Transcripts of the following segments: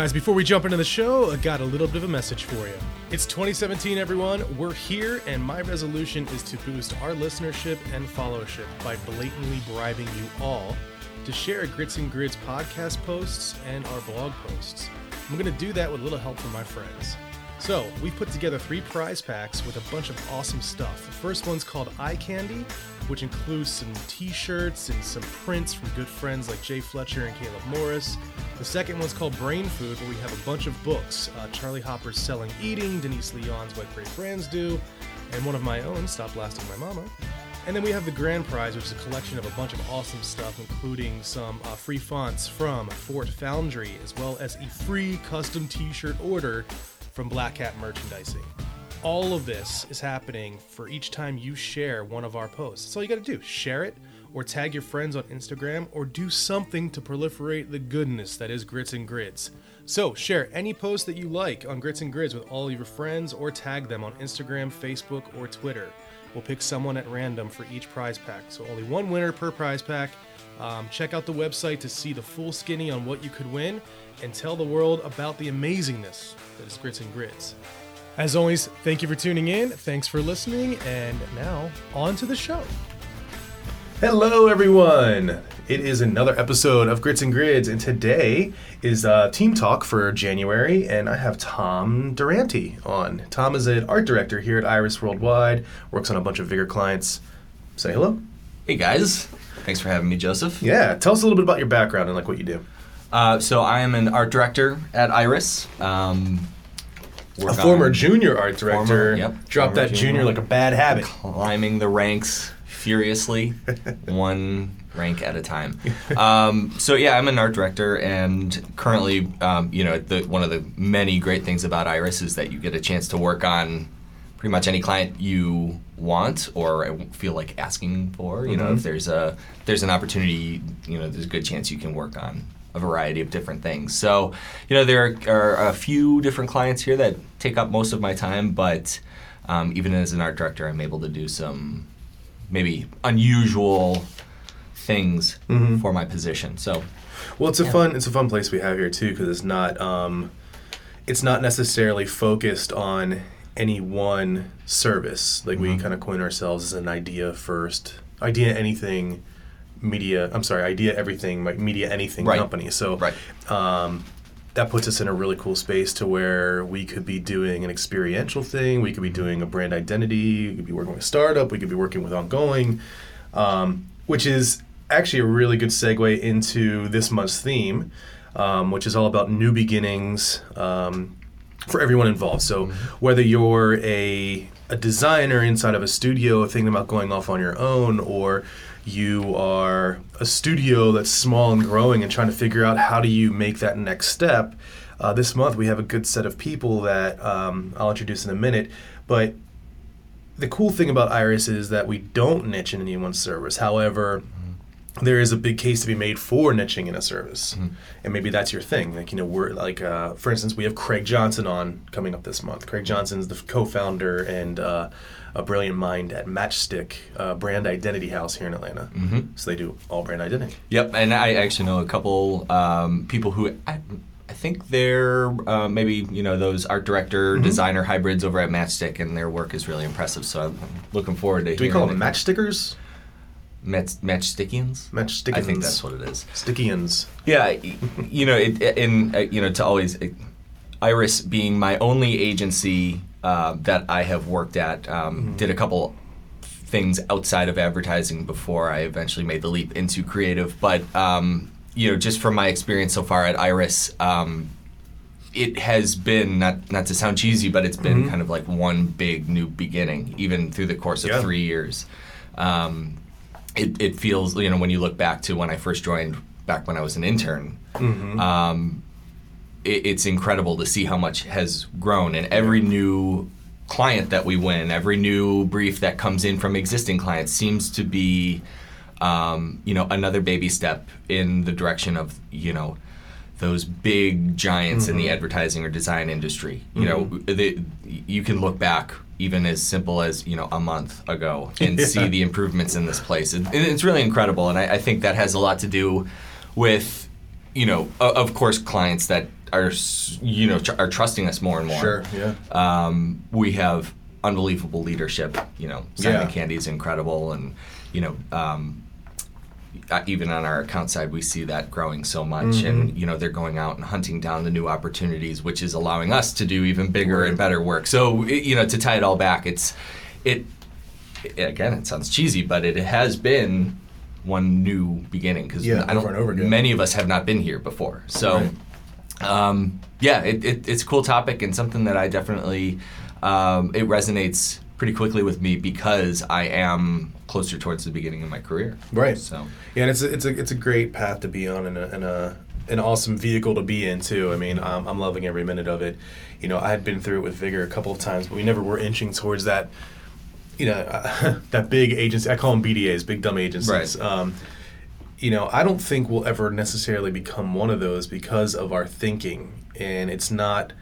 Guys, before we jump into the show, I got a little bit of a message for you. It's 2017, everyone. We're here, and my resolution is to boost our listenership and followership by blatantly bribing you all to share Grits and Grids podcast posts and our blog posts. I'm going to do that with a little help from my friends. So, we've put together three prize packs with a bunch of awesome stuff. The first one's called Eye Candy, which includes some t shirts and some prints from good friends like Jay Fletcher and Caleb Morris. The second one's called Brain Food, where we have a bunch of books uh, Charlie Hopper's Selling Eating, Denise Lee Yohn's What Great Brands Do, and one of my own, Stop Blasting My Mama. And then we have the grand prize, which is a collection of a bunch of awesome stuff, including some uh, free fonts from Fort Foundry, as well as a free custom t shirt order from Black Cat Merchandising. All of this is happening for each time you share one of our posts. That's all you gotta do. Share it, or tag your friends on Instagram, or do something to proliferate the goodness that is Grits and Grids. So, share any post that you like on Grits and Grids with all of your friends, or tag them on Instagram, Facebook, or Twitter. We'll pick someone at random for each prize pack. So, only one winner per prize pack. Um, check out the website to see the full skinny on what you could win and tell the world about the amazingness that is Grits and Grids. As always, thank you for tuning in. Thanks for listening. And now, on to the show. Hello, everyone. It is another episode of Grits and Grids, and today is uh, Team Talk for January, and I have Tom Durante on. Tom is an art director here at Iris Worldwide, works on a bunch of Vigor clients. Say hello. Hey guys, thanks for having me, Joseph. Yeah, tell us a little bit about your background and like what you do. Uh, so I am an art director at Iris. Um, A former junior art director. Former, yep, Drop former that junior junior. like a bad habit. climbing the ranks furiously, one rank at a time. Um, so yeah, I'm an art director, and currently, um, you know, the, one of the many great things about Iris is that you get a chance to work on pretty much any client you want or feel like asking for. You know, if there's a there's an opportunity, you know, there's a good chance you can work on a variety of different things. So, you know, there are a few different clients here that take up most of my time, but um, even as an art director, I'm able to do some maybe unusual things for my position. So, Well, it's a fun it's a fun place we have here too because it's not um, it's not necessarily focused on any one service. Like we kind of coin ourselves as an idea first, idea anything, media. I'm sorry, idea everything, like media anything Right. company. So right. um, that puts us in a really cool space to where we could be doing an experiential thing. We could be doing a brand identity. We could be working with a startup. We could be working with ongoing, um, which is actually a really good segue into this month's theme, um, which is all about new beginnings um, for everyone involved. So whether you're a a designer inside of a studio thinking about going off on your own, or you are a studio that's small and growing and trying to figure out how do you make that next step. Uh, this month we have a good set of people that um, I'll introduce in a minute, but the cool thing about Iris is that we don't niche in any one service. However, there is a big case to be made for niching in a service, and maybe that's your thing. Like you know, we're like uh, for instance, we have Craig Johnson on coming up this month. Craig Johnson's the co-founder and uh, a brilliant mind at Matchstic uh, Brand Identity House here in Atlanta. Mm-hmm. So they do all brand identity. Yep, and I actually know a couple um, people who I, I think they're uh, maybe you know those art director Mm-hmm. designer hybrids over at Matchstic, and their work is really impressive. So I'm looking forward to. Do we call them. Matchstickers? Match Matchstickians? Matchstickins. I think that's what it is. Stickians. Yeah, you know, it, in uh, you know, to always Iris being my only agency uh, that I have worked at, um, did a couple things outside of advertising before I eventually made the leap into creative. But um, you know, just from my experience so far at Iris, um, it has been not not to sound cheesy, but it's been kind of like one big new beginning, even through the course of Yeah. three years. Um, it, it feels you know when you look back to when I first joined back when I was an intern. Um, it, it's incredible to see how much has grown, and every new client that we win, every new brief that comes in from existing clients seems to be, um, you know, another baby step in the direction of you know those big giants in the advertising or design industry. You know, the, you can look back even as simple as you know a month ago and Yeah. see the improvements in this place. It, it's really incredible, and I, I think that has a lot to do with you know, of course, clients that are you know tr- are trusting us more and more. Sure. Yeah. Um, we have unbelievable leadership. You know, Simon Yeah. Candy is incredible, and you know. Um, even on our account side, we see that growing so much, Mm-hmm. and you know they're going out and hunting down the new opportunities, which is allowing us to do even bigger and better work. So you know, to tie it all back, it's it again. It sounds cheesy, but it has been one new beginning because Yeah, I don't. over and over again. Many of us have not been here before, so Right. um, yeah, it, it, it's a cool topic and something that I definitely um, it resonates pretty quickly with me because I am closer towards the beginning of my career. Right. So Yeah, and it's a, it's a it's a great path to be on and a, and a an awesome vehicle to be in too. I mean, um, I'm loving every minute of it. You know, I had been through it with Vigor a couple of times, but we never were inching towards that. You know, uh, that big agency. I call them BDAs, big dumb agencies. Right. Um, you know, I don't think we'll ever necessarily become one of those because of our thinking, and it's not.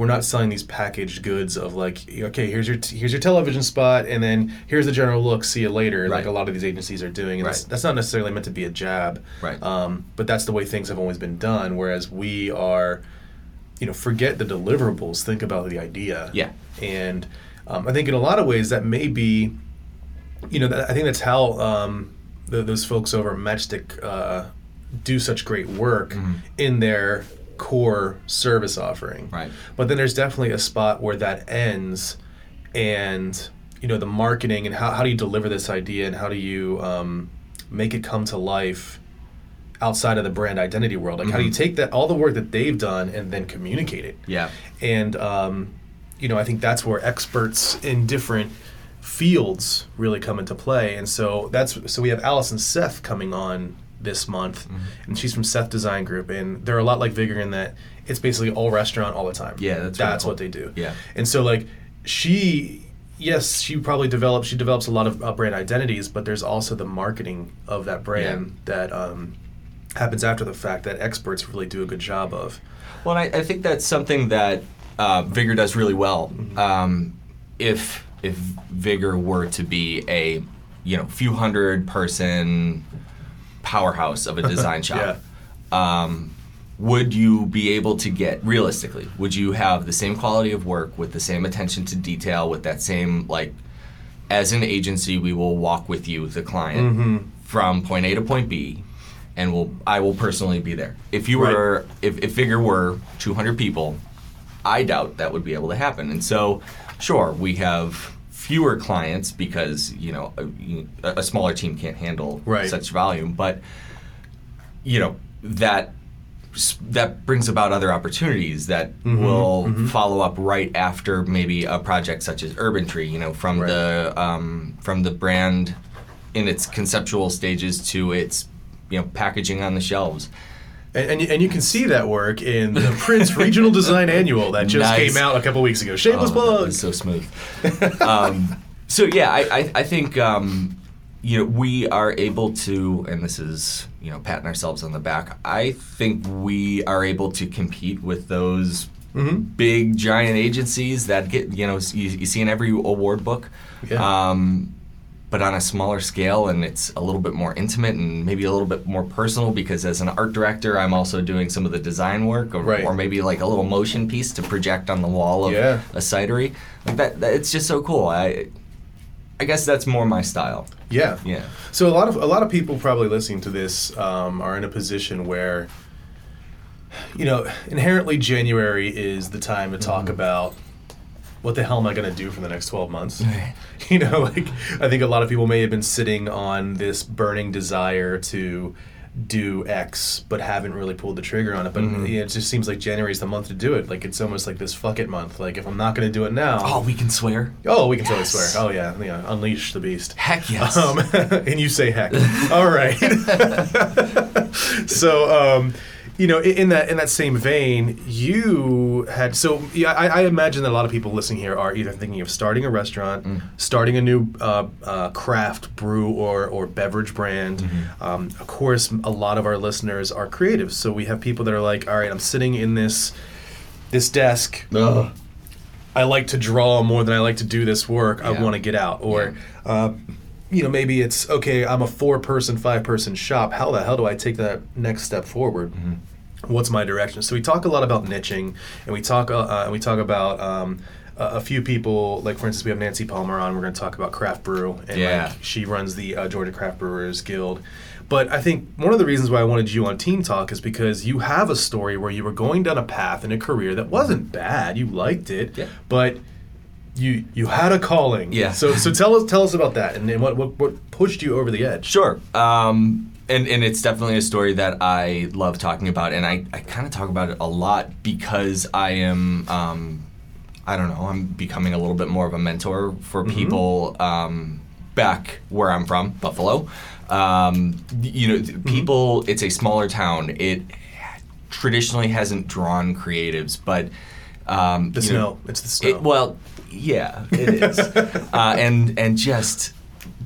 We're not selling these packaged goods of like, okay, here's your t- here's your television spot, and then here's the general look. See you later. Like a lot of these agencies are doing, and that's, Right. that's not necessarily meant to be a jab. Right. Um, but that's the way things have always been done. Whereas we are, you know, forget the deliverables. Think about the idea. Yeah. And um, I think in a lot of ways that may be, you know, that, I think that's how um, the, those folks over at Matchstic uh, do such great work Mm-hmm. in their core service offering. Right. But then there's definitely a spot where that ends, and you know the marketing and how, how do you deliver this idea and how do you um, make it come to life outside of the brand identity world? Like how do you take that all the work that they've done and then communicate it? yeah, and um, you know I think that's where experts in different fields really come into play. And so that's so we have Allison Seth coming on this month, and she's from Seth Design Group, and they're a lot like Vigor in that it's basically all restaurant all the time. Yeah, that's that's what they do. Yeah. and so like she. Yes, she probably develops. She develops a lot of uh, brand identities, but there's also the marketing of that brand that um, happens after the fact that experts really do a good job of. Well, I, I think that's something that uh, Vigor does really well. Um, if if Vigor were to be a you know few hundred person powerhouse of a design shop, um, would you be able to get realistically? Would you have the same quality of work with the same attention to detail, with that same like? As an agency, we will walk with you, the client, from point A to point B, and will I will personally be there. If you Right. were if, if Vigor were 200 people, I doubt that would be able to happen. And so, sure, we have fewer clients because you know a, a smaller team can't handle Right. such volume, but you know that that brings about other opportunities that Mm-hmm, will follow up right after maybe a project such as Urban Tree. You know, from Right. the um, from the brand in its conceptual stages to its you know packaging on the shelves. And, and, you, and you can see that work in the Print Regional Design Annual that just Nice. came out a couple weeks ago. Shameless Oh, plug. so smooth. um, so yeah, I, I, I think um, you know we are able to, and this is you know patting ourselves on the back. I think we are able to compete with those big giant agencies that get you know you, you see in every award book. Yeah. Um, but on a smaller scale, and it's a little bit more intimate and maybe a little bit more personal because as an art director, I'm also doing some of the design work, or, Right. or maybe like a little motion piece to project on the wall of Yeah. a cidery. Like that, that, it's just so cool. I, I guess that's more my style. Yeah. Yeah. So a lot of a lot of people probably listening to this um, are in a position where, you know, inherently January is the time to talk Mm-hmm. about what the hell am I going to do for the next twelve months. you know, like I think a lot of people may have been sitting on this burning desire to do X, but haven't really pulled the trigger on it. But Mm-hmm. it just seems like January is the month to do it. Like it's almost like this fuck it month. Like if I'm not going to do it now, Oh, we can swear. oh, we can totally swear. Oh yeah, yeah, unleash the beast. Heck yes. Um, and you say heck. All right. so, um, you know, in, that in that same vein, you had so yeah, I, I imagine that a lot of people listening here are either thinking of starting a restaurant, starting a new uh, uh, craft brew or or beverage brand. Um, of course, a lot of our listeners are creatives, so we have people that are like, all right, I'm sitting in this this desk. Ugh. I like to draw more than I like to do this work. I want to get out. Or, uh, you know, maybe it's okay. I'm a four person, five person shop. How the hell do I take that next step forward? What's my direction? So we talk a lot about niching, and we talk uh, uh, we talk about um, a, a few people. Like for instance, we have Nancy Palmer on. We're going to talk about craft brew, and Yeah. like, she runs the uh, Georgia Craft Brewers Guild. But I think one of the reasons why I wanted you on Team Talk is because you have a story where you were going down a path in a career that wasn't bad. You liked it, Yeah. but you you had a calling. Yeah. So so tell us tell us about that and, then what, what what pushed you over the edge. Sure. Um, and, and it's definitely a story that I love talking about, and I, I kind of talk about it a lot because I am, um, I don't know, I'm becoming a little bit more of a mentor for people um, back where I'm from, Buffalo. Um, you know, th- people, it's a smaller town. It traditionally hasn't drawn creatives, but. Um, The you snow. know, It's the snow. it, well, yeah, it is, uh, and and just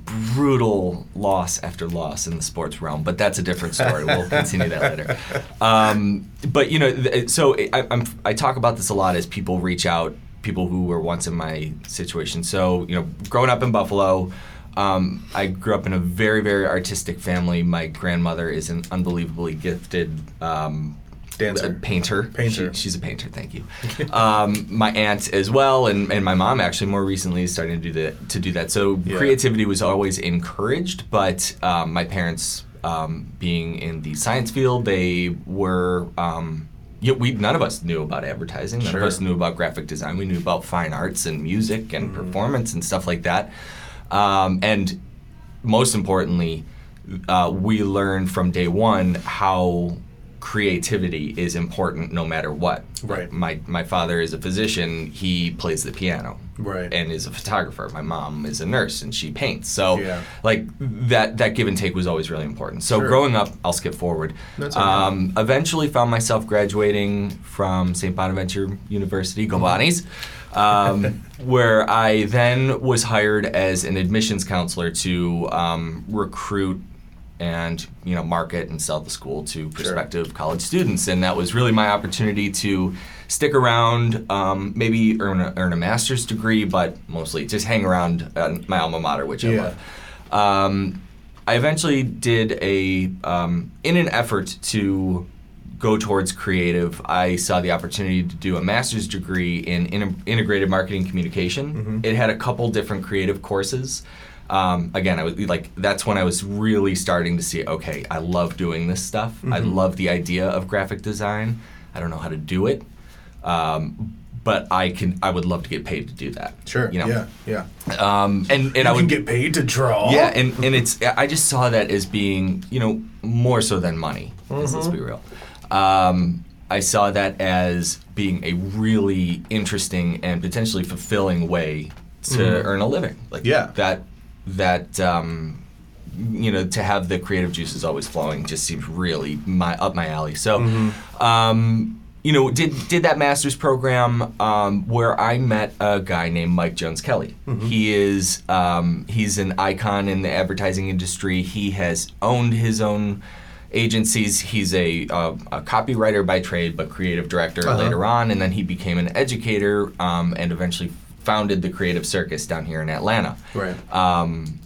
brutal loss after loss in the sports realm. But that's a different story. We'll continue that later. Um, but you know, th- so I, I'm I talk about this a lot as people reach out, people who were once in my situation. So you know, growing up in Buffalo. Um, I grew up in a very, very artistic family. My grandmother is an unbelievably gifted um, Dancer. a painter. Painter. She- she's a painter. Thank you. um, my aunt as well, and, and my mom actually more recently is starting to do that. To do that, so Yeah. creativity was always encouraged. But um, my parents, um, being in the science field, they were. Um, yeah, we none of us knew about advertising. None Sure. of us knew about graphic design. We knew about fine arts and music and Mm-hmm. performance and stuff like that. Um, and most importantly, uh, we learned from day one how creativity is important no matter what. Right. My my father is a physician. He plays the piano. Right. And is a photographer. My mom is a nurse and she paints. So Yeah. like that that give and take was always really important. So Sure. growing up, I'll skip forward. That's okay. um, eventually found myself graduating from St. Bonaventure University, Go Bonnies, um, where I then was hired as an admissions counselor to um, recruit and you know market and sell the school to prospective college students, and that was really my opportunity to stick around, um, maybe earn a, earn a master's degree, but mostly just hang around at my alma mater, which I Yeah. love. Um, I eventually did a, um, in an effort to go towards creative, I saw the opportunity to do a master's degree in, in integrated marketing communication. It had a couple different creative courses. Um, again, I was like, that's when I was really starting to see, okay, I love doing this stuff. I love the idea of graphic design. I don't know how to do it. Um, but I can. I would love to get paid to do that. Sure. You know. Yeah. Yeah. Um, and and you I can would get paid to draw. yeah, and, and it's I just saw that as being you know more so than money. 'cause Let's be real. Um, I saw that as being a really interesting and potentially fulfilling way to earn a living. Like Yeah. that that um, you know to have the creative juices always flowing just seems really my up my alley. So. Um, you know, did did that master's program um, where I met a guy named Mike Jones-Kelley. He is um, he's an icon in the advertising industry. He has owned his own agencies. He's a, uh, a copywriter by trade, but creative director Uh-huh. later on, and then he became an educator um, and eventually founded the Creative Circus down here in Atlanta Right. um,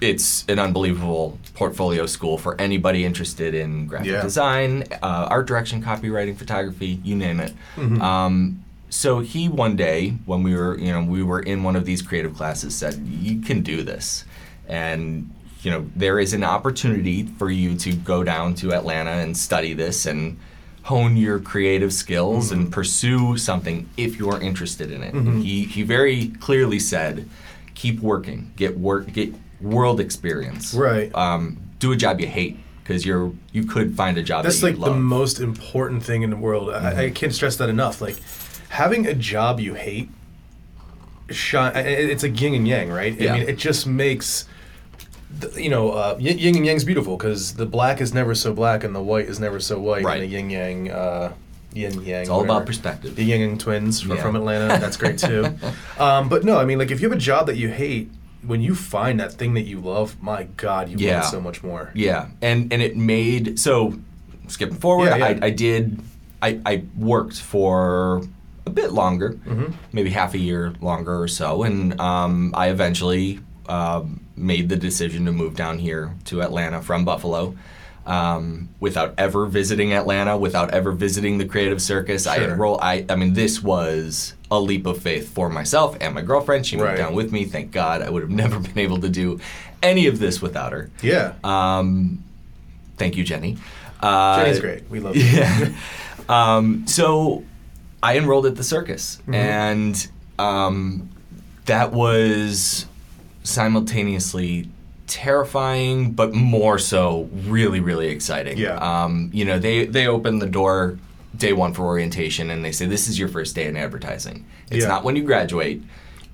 it's an unbelievable portfolio school for anybody interested in graphic Yeah. design, uh, art direction, copywriting, photography, you name it. Mm-hmm. Um, so he one day, when we were, you know, we were in one of these creative classes, said, "You can do this," and you know, there is an opportunity for you to go down to Atlanta and study this and hone your creative skills Mm-hmm. and pursue something if you're interested in it. And He he very clearly said, "Keep working, get work, get world experience. Right. Um, do a job you hate because you're you could find a job That's that like the love. Mm-hmm. most important thing in the world. I, I can't stress that enough. Like having a job you hate, shine, it's a yin and yang, right? Yeah. I mean, it just makes. The- You know, uh, yin and yang's beautiful because the black is never so black and the white is never so white. Right. And the yin yang, uh, yin yang. It's all about perspective. The Yin Yang Twins from, Yeah. from Atlanta. That's great too. um, but no, I mean, like if you have a job that you hate, when you find that thing that you love, my God, you Yeah. want so much more. Yeah, and and it made so skipping forward. Yeah, yeah. I, I did. I, I worked for a bit longer, Mm-hmm. maybe half a year longer or so, and um, I eventually um, made the decision to move down here to Atlanta from Buffalo. um, without ever visiting Atlanta, without ever visiting the Creative Circus. I Sure. enroll. I I mean, this was a leap of faith for myself and my girlfriend. She went Right. down with me. Thank God. I would have never been able to do any of this without her. Yeah. Um, thank you, Jenny. Uh, Jenny's great. We love you. yeah. um, so I enrolled at the circus, Mm-hmm. and um, that was simultaneously terrifying, but more so really, really exciting. Yeah. Um, you know, they they opened the door day one for orientation, and they say this is your first day in advertising. It's Yeah. not when you graduate.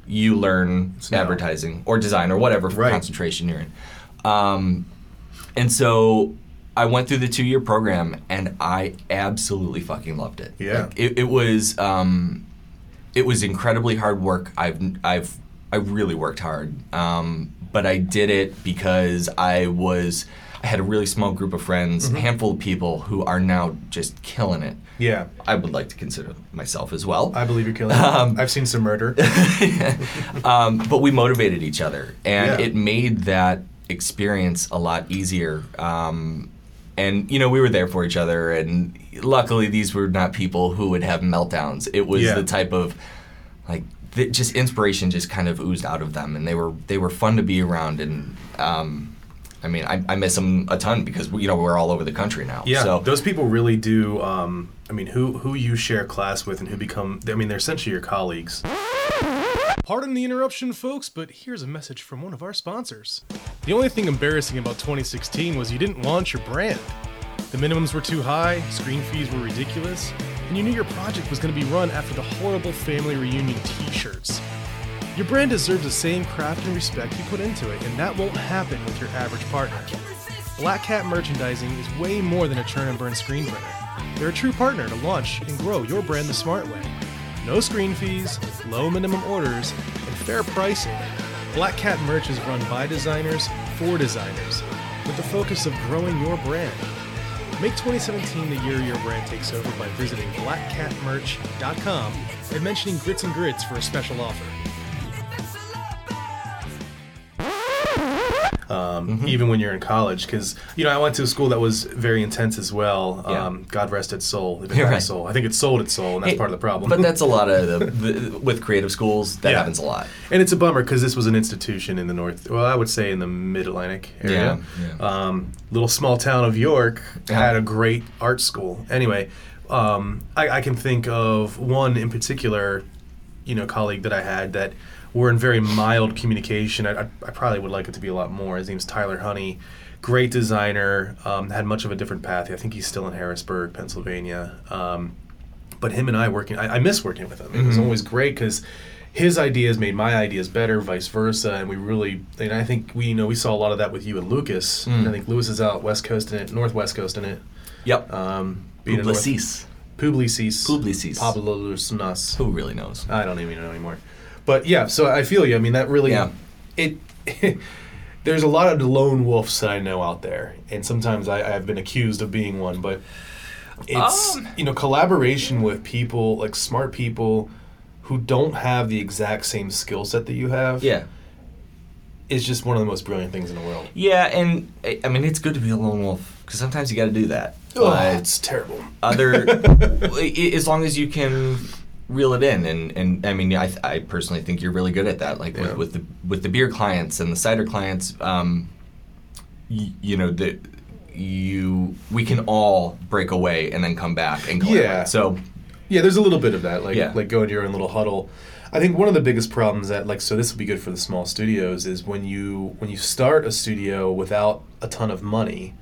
You learn now. advertising or design or whatever Right. concentration you're in. Um, and so I went through the two year program and I absolutely fucking loved it. Yeah. Like, it, it was um, it was incredibly hard work. I've I've I really worked hard. Um, but I did it because I was I had a really small group of friends, Mm-hmm. a handful of people who are now just killing it. Yeah. I would like to consider myself as well. I believe you're killing it. Um, I've seen some murder. um, but we motivated each other, and Yeah. it made that experience a lot easier. Um, and you know, we were there for each other, and luckily, these were not people who would have meltdowns. It was Yeah. the type of like th- just inspiration just kind of oozed out of them, and they were they were fun to be around. And um, I mean, I, I miss them a ton because you know we're all over the country now. Yeah, so those people really do. Um, I mean, who who you share class with and who become. I mean, they're essentially your colleagues. Pardon the interruption, folks, but here's a message from one of our sponsors. The only thing embarrassing about 2016 was you didn't launch your brand. The minimums were too high, screen fees were ridiculous, and you knew your project was going to be run after the horrible family reunion t shirts. Your brand deserves the same craft and respect you put into it, and that won't happen with your average partner. Black Cat Merchandising is way more than a churn and burn screen printer. They're a true partner to launch and grow your brand the smart way. No screen fees, low minimum orders, and fair pricing. Black Cat Merch is run by designers for designers, with the focus of growing your brand. Make 2017 the year your brand takes over by visiting blackcatmerch.com and mentioning Grits and Grids for a special offer. Um, even when you're in college. Because you know, I went to a school that was very intense as well. Yeah. Um, God rest its soul. It right. soul, I think it sold its soul, and that's Hey, part of the problem. But that's a lot of the, the with creative schools. That Yeah. happens a lot. and it's a bummer because this was an institution in the north. Well, I would say in the Mid Atlantic area. Yeah, yeah. Um, little small town of York had a great art school. Anyway, um, I, I can think of one in particular, you know, colleague that I had that were in very mild communication. I, I, I probably would like it to be a lot more. His name's Tyler Honey. Great designer. Um, had much of a different path. I think he's still in Harrisburg, Pennsylvania. Um, but him and I working, I, I miss working with him. It was Mhm. always great because his ideas made my ideas better, vice versa, and we really, and I think we, you know, we saw a lot of that with you and Lucas. Mm. I think Lewis is out west coast in it, northwest coast in it. Yep. Um, a north- Publicis. Publicis. Publicis. Pablo Lunas. Who really knows? I don't even know anymore. But yeah, so I feel you. I mean, that really, Yeah. it. there's a lot of lone wolves that I know out there, and sometimes I, I've been accused of being one. But it's Um. you know collaboration with people like smart people who don't have the exact same skill set that you have. Yeah. is just one of the most brilliant things in the world. Yeah, and I I mean it's good to be a lone wolf because sometimes you got to do that. Oh, But it's terrible. other, as long as you can reel it in, and and I mean I, I personally think you're really good at that. Like Yeah. with, with the with the beer clients and the cider clients, um, y- you know that you we can all break away and then come back and collaborate. Yeah. So Yeah, there's a little bit of that. Like Yeah. like go into your own little huddle. I think one of the biggest problems that like so this would be good for the small studios is when you when you start a studio without a ton of money,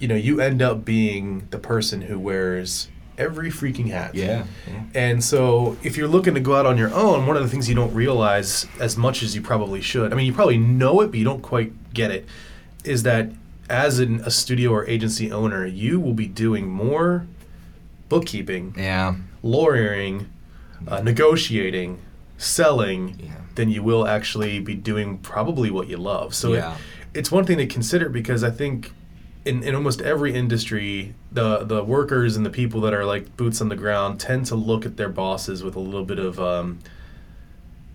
you know, you end up being the person who wears every freaking hat. yeah, yeah. And so, if you're looking to go out on your own, one of the things you don't realize as much as you probably should, I mean, you probably know it, but you don't quite get it, is that as an, a studio or agency owner, you will be doing more bookkeeping, yeah. lawyering, uh, negotiating, selling Yeah. than you will actually be doing probably what you love. So it- it's one thing to consider because I think in, in almost every industry, the the workers and the people that are like boots on the ground tend to look at their bosses with a little bit of um,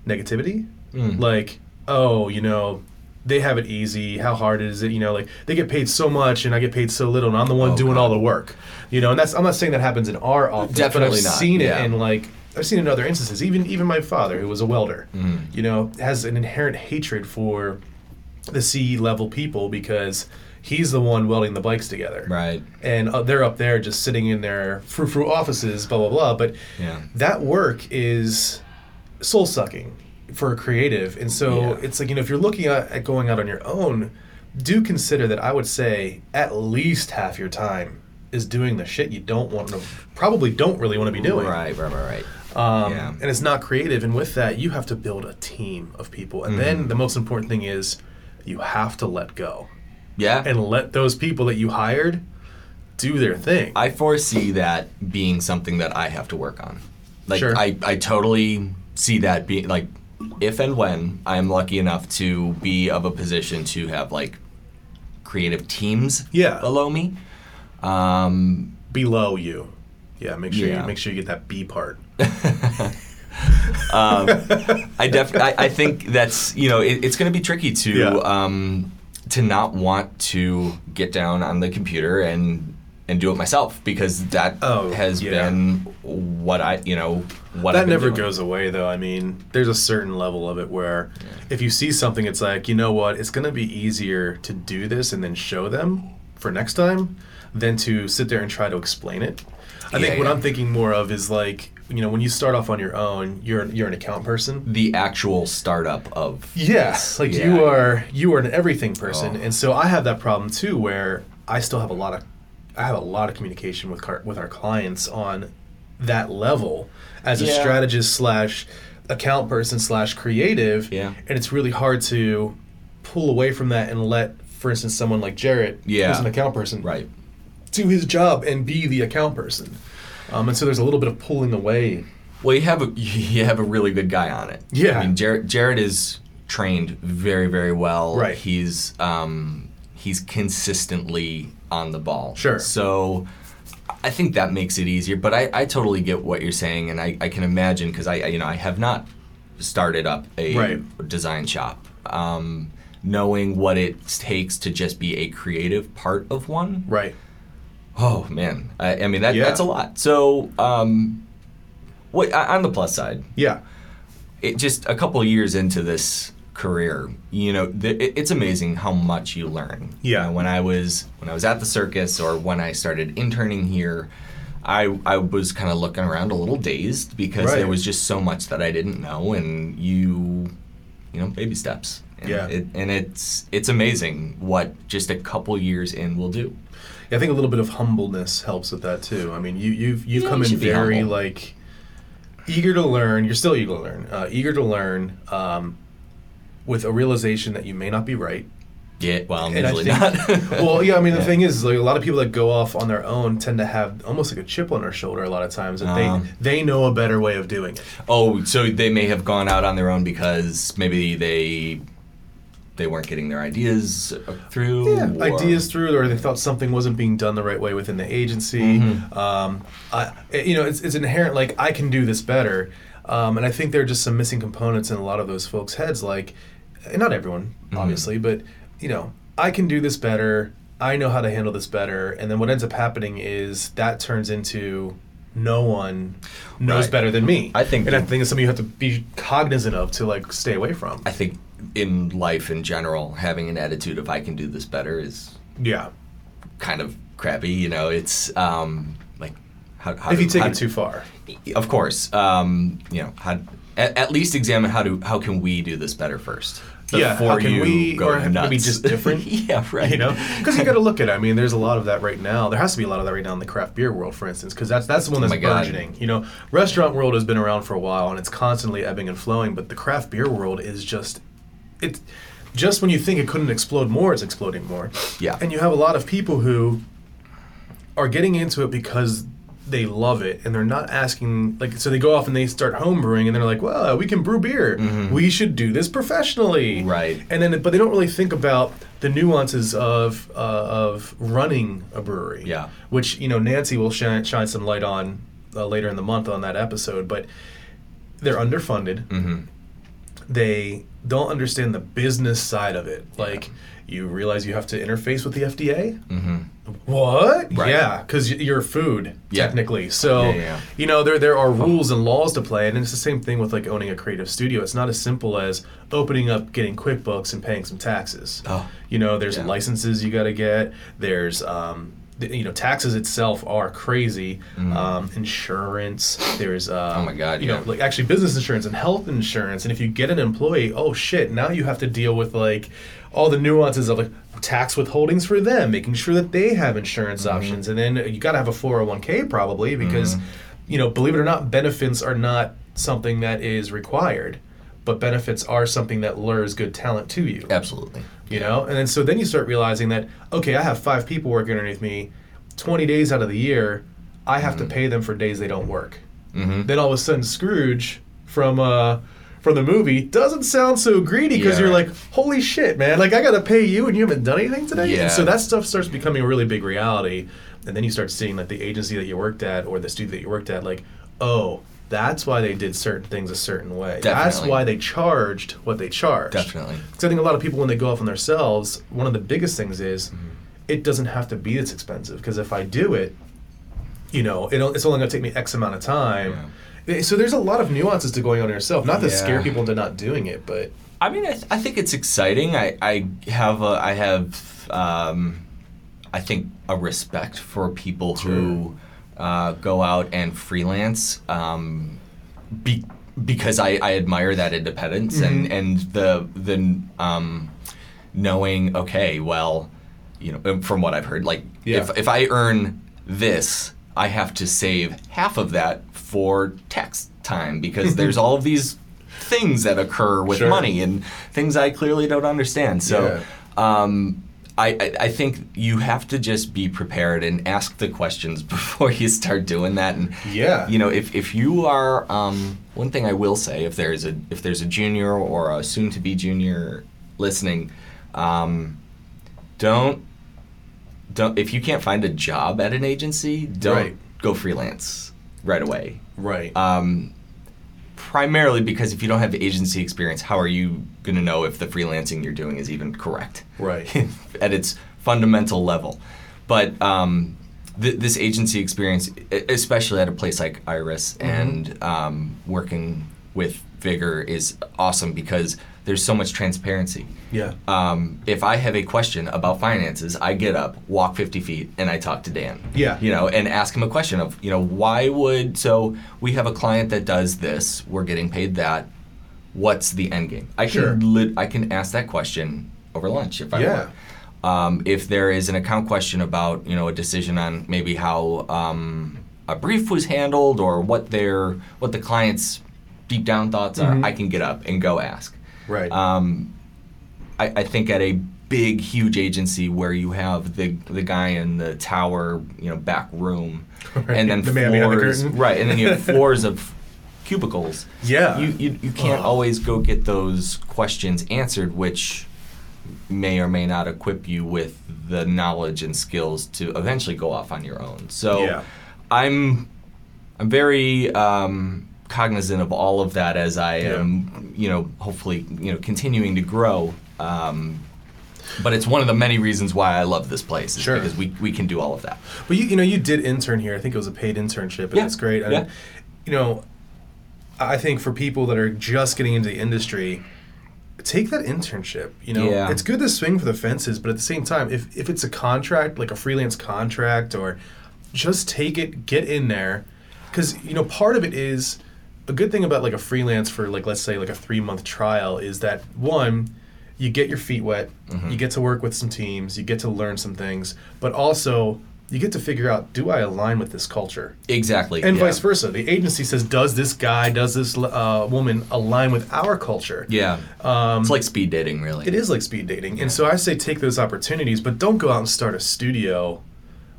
negativity. Mm. Like, oh, you know, they have it easy. How hard is it? You know, like they get paid so much, and I get paid so little, and I'm the one Oh, doing God. all the work. You know, and that's I'm not saying that happens in our office, but Definitely I've not, seen it yeah. in like I've seen it in other instances. Even even my father, who was a welder, Mm. you know, has an inherent hatred for the C level people because he's the one welding the bikes together, Right. And uh, they're up there just sitting in their frou frou offices, blah blah blah. But Yeah. that work is soul sucking for a creative, and so Yeah. it's like you know if you're looking at, at going out on your own, do consider that I would say at least half your time is doing the shit you don't want to probably don't really want to be doing. Right, right, right, right. Um, Yeah. And it's not creative. And with that, you have to build a team of people. And Mm-hmm. then the most important thing is you have to let go Yeah. and let those people that you hired do their thing. I foresee that being something that I have to work on. Like Sure. I, I totally see that being like if and when I'm lucky enough to be of a position to have like creative teams Yeah. below me. Um, Below you. Yeah, make sure Yeah. you make sure you get that B part. um, I definitely I, I think that's you know it, it's going to be tricky to Yeah. um, to not want to get down on the computer and and do it myself because that Oh, has yeah. been what I you know what that never doing. goes away though. I mean, there's a certain level of it where if you see something it's like, you know what, it's going to be easier to do this and then show them for next time than to sit there and try to explain it. I Yeah, think what yeah. I'm thinking more of is like, you know, when you start off on your own, you're you're an account person. the actual startup of Yeah, like Yeah. you are you are an everything person, Oh. and so I have that problem too, where I still have a lot of I have a lot of communication with car, with our clients on that level as a strategist slash account person slash creative, Yeah. and it's really hard to pull away from that and let, for instance, someone like Jarrett, Yeah. who's an account person, right do his job and be the account person, um, and so there's a little bit of pulling away. well you have a you have a really good guy on it Yeah. I mean Jared Jared is trained very very well Right. he's um he's consistently on the ball Sure. so I think that makes it easier but I, I totally get what you're saying and I, I can imagine because I I- you know I have not started up a Right. design shop um, knowing what it takes to just be a creative part of one Right. Oh man, I, I mean that Yeah. that's a lot. So, um, what on the plus side, Yeah. it just a couple years into this career, you know, th- it's amazing how much you learn. You Yeah. know, when I was when I was at the circus or when I started interning here, I I was kind of looking around a little dazed because Right. there was just so much that I didn't know, and you, you know, baby steps. And Yeah. It, and it's it's amazing what just a couple years in will do. Yeah, I think a little bit of humbleness helps with that too. I mean, you you've you've Yeah, come you in very like eager to learn. You're still eager to learn. Uh, eager to learn um, with a realization that you may not be right. Yeah, well, And I usually think- not. well, yeah, I mean the Yeah. thing is, like a lot of people that go off on their own tend to have almost like a chip on their shoulder a lot of times, and Um. they they know a better way of doing it. Oh, so they may have gone out on their own because maybe they they weren't getting their ideas through. or- ideas through, or they thought something wasn't being done the right way within the agency. Mhm. Um, I, you know, it's, it's inherent. Like I can do this better, um, and I think there are just some missing components in a lot of those folks' heads. Like, not everyone, Mhm. obviously, but you know, I can do this better. I know how to handle this better, and then what ends up happening is that turns into no one knows Right. better than me. I think and I think it's something you have to be cognizant of to like stay away from. I think in life in general, having an attitude of I can do this better is yeah, kind of crappy. You know, it's um, like how, how if do- you take it do- too far. Of course, um, you know, how, at, at least examine how do how can we do this better first. Yeah, how can you we- go or nuts. maybe just different? yeah, right. you know because you got to look at it i mean there's a lot of that right now there has to be a lot of that right now in the craft beer world for instance because that's that's the one that's my God. burgeoning you know restaurant world has been around for a while and it's constantly ebbing and flowing but the craft beer world is just it's just when you think it couldn't explode more it's exploding more Yeah. and you have a lot of people who are getting into it because they love it and they're not asking like so they go off and they start homebrewing and they're like well we can brew beer Mhm. we should do this professionally Right. and then but they don't really think about the nuances of uh, of running a brewery Yeah. which you know Nancy will shine, shine some light on uh, later in the month on that episode but they're underfunded hmm they don't understand the business side of it. Like, you realize you have to interface with the FDA. hmm What? Right. Yeah, because you're food Yeah. technically. So Yeah, yeah. you know there there are rules and laws to play, and it's the same thing with like owning a creative studio. It's not as simple as opening up, getting QuickBooks, and paying some taxes. Oh. You know, there's Yeah. licenses you got to get. There's um, you know, taxes itself are crazy. Um, insurance. There's Mm-hmm. Oh my God, You yeah. know, like actually business insurance and health insurance. And if you get an employee, oh shit, now you have to deal with like all the nuances of like tax withholdings for them, making sure that they have insurance Mm-hmm. options, and then you got to have a 401k probably because you know, believe it or not, benefits are not something that is required, but benefits are something that lures good talent to you. Absolutely. You know, and then so then you start realizing that okay, I have five people working underneath me, twenty days out of the year, I have to pay them for days they don't work. Mm-hmm. Then all of a sudden, Scrooge from uh, from the movie doesn't sound so greedy because Yeah. you're like, holy shit, man! Like I got to pay you and you haven't done anything today. Yeah. And so that stuff starts becoming a really big reality, and then you start seeing like the agency that you worked at or the studio that you worked at, like, oh. That's why they did certain things a certain way. That's why they charged what they charged. Definitely. Because I think a lot of people, when they go off on themselves, one of the biggest things is Mm-hmm. it doesn't have to be this expensive. Because if I do it, you know, it'll, it's only going to take me X amount of time. Eh, So there's a lot of nuances to going on yourself. Not to scare people into not doing it, but I mean, I, th- I think it's exciting. I, I have a, I have um, I think a respect for people who uh, go out and freelance um, be, because I, I admire that independence and, and the the um, knowing okay well you know from what I've heard like Yeah. if if I earn this I have to save half of that for tax time because there's all of these things that occur with Sure. money and things I clearly don't understand. So um, I, I, think you have to just be prepared and ask the questions before you start doing that. And Yeah. you know, if, if you are um, one thing I will say, if there's a if there's a junior or a soon to be junior listening, um, don't don't if you can't find a job at an agency, don't Right. go freelance right away. right. Um, primarily because if you don't have agency experience, how are you going to know if the freelancing you're doing is even correct? Right. at its fundamental level. But um, th- this agency experience, especially at a place like Iris and um, working with Vigor, is awesome because there's so much transparency. yeah. Um, if I have a question about finances, I get up, walk 50 feet, and I talk to Dan. Yeah. You know, and ask him a question of, you know, why would, so we have a client that does this, we're getting paid that. What's the end game? I can Sure. lit, I can ask that question over lunch if I Yeah. want. Um, if there is an account question about, you know, a decision on maybe how um, a brief was handled or what their what the client's deep down thoughts are, Mhm. I can get up and go ask. Right. Um, I, I think at a big, huge agency where you have the the guy in the tower, you know, back room, Right. and then The behind the right, and then you have floors of cubicles. Yeah. you you, you can't Oh. always go get those questions answered, which may or may not equip you with the knowledge and skills to eventually go off on your own. So, Yeah. I'm I'm very um, cognizant of all of that as I Yeah. am, you know, hopefully, you know, continuing to grow. Um, but it's one of the many reasons why I love this place, Sure. because we, we can do all of that. But you, you know, you did intern here. I think it was a paid internship, and Yeah, that's great. And, yeah. You know, I think for people that are just getting into the industry, take that internship. You know, Yeah. it's good to swing for the fences, but at the same time, if if it's a contract, like a freelance contract, or just take it, get in there, because you know, part of it is a good thing about like a freelance for like let's say like a three month trial is that one you get your feet wet you get to work with some teams you get to learn some things but also you get to figure out do i align with this culture Exactly. and yeah. vice versa the agency says does this guy does this uh, woman align with our culture Yeah. um, it's like speed dating, really. it is like speed dating. And so I say take those opportunities, but don't go out and start a studio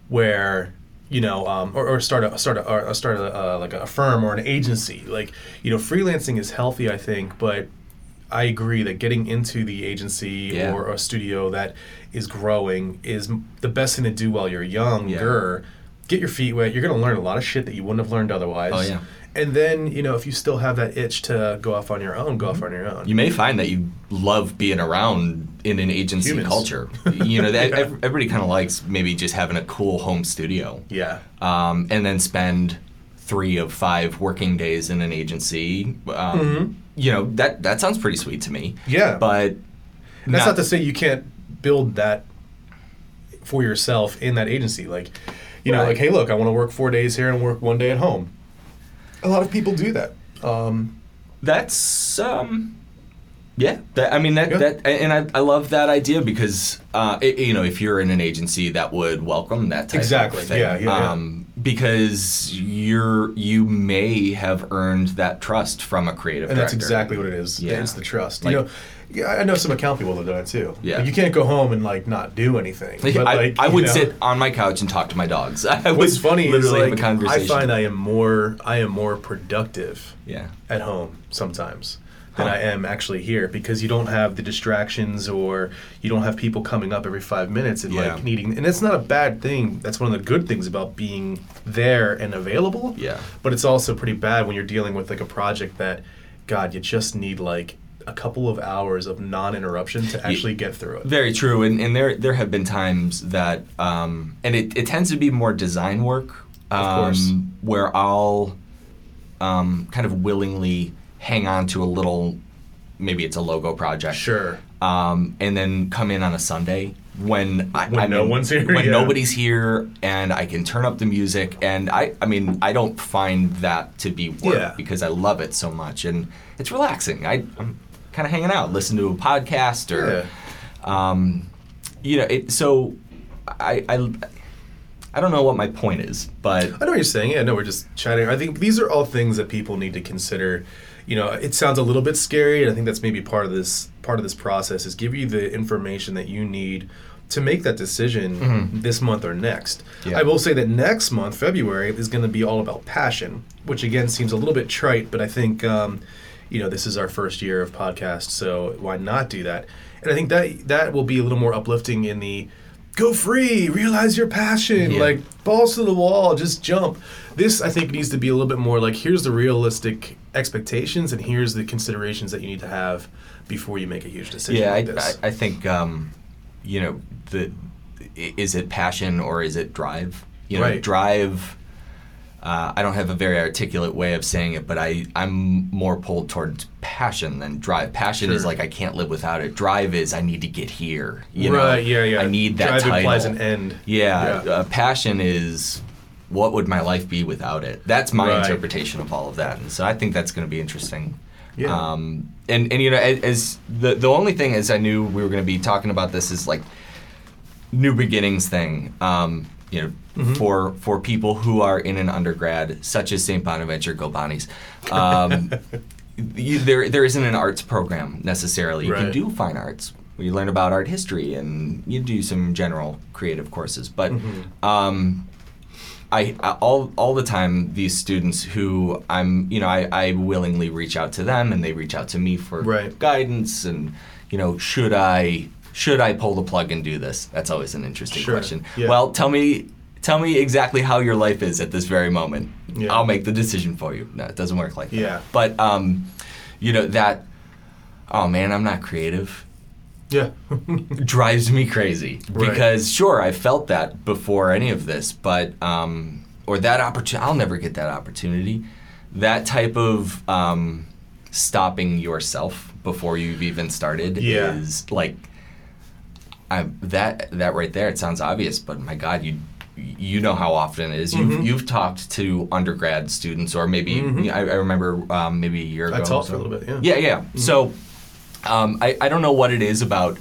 where you know, um, or, or start a start a, or start a, uh, like a firm or an agency. Like you know, freelancing is healthy, I think, but I agree that getting into the agency Yeah. or a studio that is growing is the best thing to do while you're younger. get your feet wet. You're going to learn a lot of shit that you wouldn't have learned otherwise. Oh, yeah. And then, you know, if you still have that itch to go off on your own, go off on your own. You may find that you love being around in an agency Humans. culture. You know, that, Yeah. everybody kind of likes maybe just having a cool home studio. yeah. um, and then spend three of five working days in an agency. Um, You know that that sounds pretty sweet to me. Mm-hmm. Yeah. but That's not to say you can't build that for yourself in that agency. Like, you know, Right. like, hey, look, I want to work four days here and work one day at home. A lot of people do that. Um, that's um, yeah. That, I mean that Yeah. that and I, I love that idea because uh, it, you know if you're in an agency that would welcome that type Exactly. of thing. Yeah, yeah, yeah. Um, because you're you may have earned that trust from a creative and that's exactly what it is. Yeah. It's the trust. Like- you know, yeah, I know some account people that do it too. Yeah. Like, you can't go home and like not do anything. But, I, like, I would know, sit on my couch and talk to my dogs. I would What's funny is like a conversation. I find I am more I am more productive yeah. at home sometimes than. I am actually here because you don't have the distractions or you don't have people coming up every five minutes and Yeah. like needing and it's not a bad thing. That's one of the good things about being there and available. Yeah. But it's also pretty bad when you're dealing with like a project that, God, you just need like a couple of hours of non-interruption to actually get through it. Very true, and, and there there have been times that, um, and it, it tends to be more design work, um, Of course. where I'll um, kind of willingly hang on to a little, maybe it's a logo project, Sure. um, and then come in on a Sunday when I, When I no mean, one's here, when yeah. nobody's here, and I can turn up the music, and I I mean I don't find that to be work Yeah. because I love it so much, and it's relaxing. I, I'm kind of hanging out, listen to a podcast or Yeah. um, you know, it, so I, I, I don't know what my point is, but I know what you're saying. Yeah, no, we're just chatting. I think these are all things that people need to consider. You know, it sounds a little bit scary, and I think that's maybe part of this part of this process is give you the information that you need to make that decision this month or next. Yeah. I will say that next month, February, is going to be all about passion, which again seems a little bit trite, but I think um, you know this is our first year of podcast, so why not do that? And I think that that will be a little more uplifting in the go free, realize your passion, Yeah. like balls to the wall, just jump. This I think needs to be a little bit more like here's the realistic expectations and here's the considerations that you need to have before you make a huge decision yeah, I, like this. I, I think um, you know the is it passion or is it drive? You know, Right. drive. Uh, I don't have a very articulate way of saying it, but I I'm more pulled towards passion than drive. Passion is like I can't live without it. Drive is I need to get here. You know? yeah, yeah. I need that Drive title. implies an end. Yeah, Yeah. Uh, passion is what would my life be without it? That's my Right. interpretation of all of that, and so I think that's going to be interesting. Yeah. Um, and and you know, as, as the the only thing is, I knew we were going to be talking about this is like new beginnings thing. Um, you know, Mm-hmm. for for people who are in an undergrad, such as St. Bonaventure, Bonnies. Um, you, there there isn't an arts program necessarily. You can do fine arts. You learn about art history and you do some general creative courses, but Mm-hmm. um, I, I all all the time these students who I'm you know I, I willingly reach out to them and they reach out to me for Right. guidance and you know should I should I pull the plug and do this? That's always an interesting Sure. question. Yeah. Well, tell me tell me exactly how your life is at this very moment. Yeah. I'll make the decision for you. No, it doesn't work like that. Yeah. But um, you know that oh man, I'm not creative Yeah. drives me crazy Right. because sure I felt that before any of this, but um, or that opportunity I'll never get that opportunity. That type of um, stopping yourself before you've even started Yeah. is like I, that that right there. It sounds obvious, but my God, you you know how often it is. You've, Mm-hmm. you've talked to undergrad students, or maybe I, I remember um, maybe a year ago. I talked so- for a little bit, yeah. Yeah, yeah. So um, I, I don't know what it is about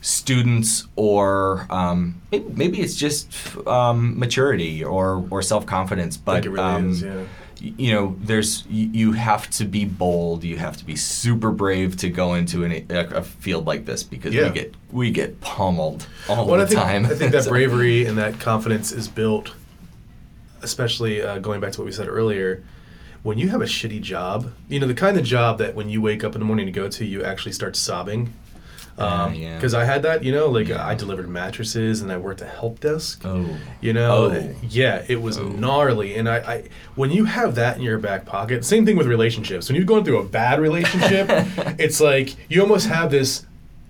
students or um, maybe, maybe it's just um, maturity or, or self-confidence but think it really um, is, yeah. You know there's you, you have to be bold you have to be super brave to go into an, a, a field like this because Yeah. we get we get pummeled all Well, the I think, time I think that So- bravery and that confidence is built, especially uh, going back to what we said earlier. When you have a shitty job, you know the kind of job that when you wake up in the morning to go to, you actually start sobbing. Um, yeah. Because I had that, you know, like Yeah. I delivered mattresses and I worked a help desk. Oh. You know, Oh. yeah, it was gnarly, and I, I, when you have that in your back pocket, same thing with relationships. When you're going through a bad relationship, it's like you almost have this.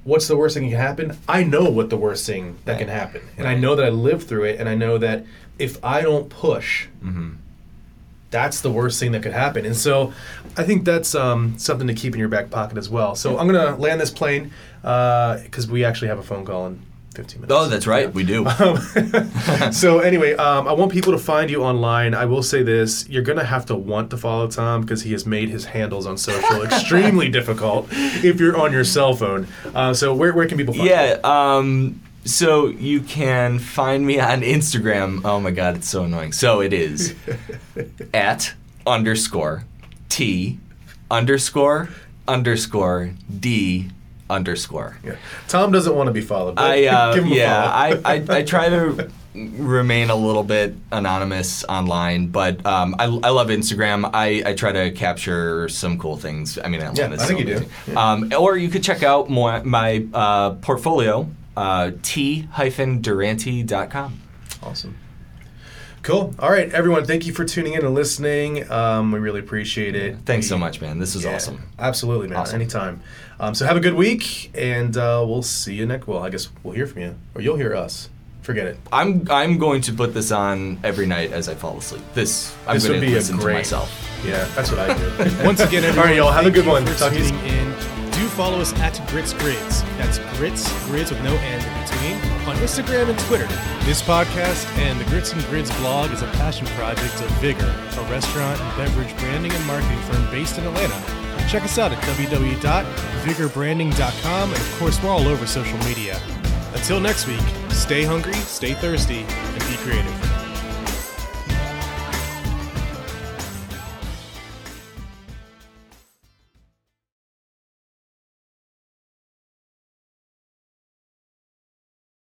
What's the worst thing that can happen? I know what the worst thing that Right. can happen, and I know that I lived through it, and I know that if I don't push, Mm-hmm. That's the worst thing that could happen. And so, I think that's um, something to keep in your back pocket as well. So I'm gonna land this plane because we actually have a phone call in 15 minutes. Oh, that's right. We do. so anyway, um, I want people to find you online. I will say this: you're gonna have to want to follow Tom because he has made his handles on social extremely difficult if you're on your cell phone. Uh, so where, where can people find you? Yeah. Um, so you can find me on Instagram. Oh my God, it's so annoying. So it is at underscore T underscore underscore D underscore. Yeah. Tom doesn't want to be followed. But I uh, give him a yeah, follow. I, I I try to remain a little bit anonymous online, but um, I, I love Instagram. I, I try to capture some cool things. I mean, Atlanta's yeah, I think so you do. amazing. Um, or you could check out more, my uh, portfolio, uh, t-durante.com. Awesome. Cool. All right, everyone. Thank you for tuning in and listening. Um, we really appreciate it. Thanks so much, man. This is Yeah, awesome. Absolutely, man. Awesome. Anytime. Um, so have a good week, and uh, we'll see you next. Well, I guess we'll hear from you, or you'll hear us. Forget it. I'm I'm going to put this on every night as I fall asleep. This I'm This going would to be a listen to myself. Yeah, that's what I do. Once again, everyone, All right, y'all. Have a good one. For Talk to you in. Follow us at Grits Grids. That's Grits Grids with no end in between on Instagram and Twitter. This podcast and the Grits and Grids blog is a passion project of Vigor, a restaurant and beverage branding and marketing firm based in Atlanta. Check us out at www.vigorbranding.com, and of course, we're all over social media. Until next week, stay hungry, stay thirsty, and be creative.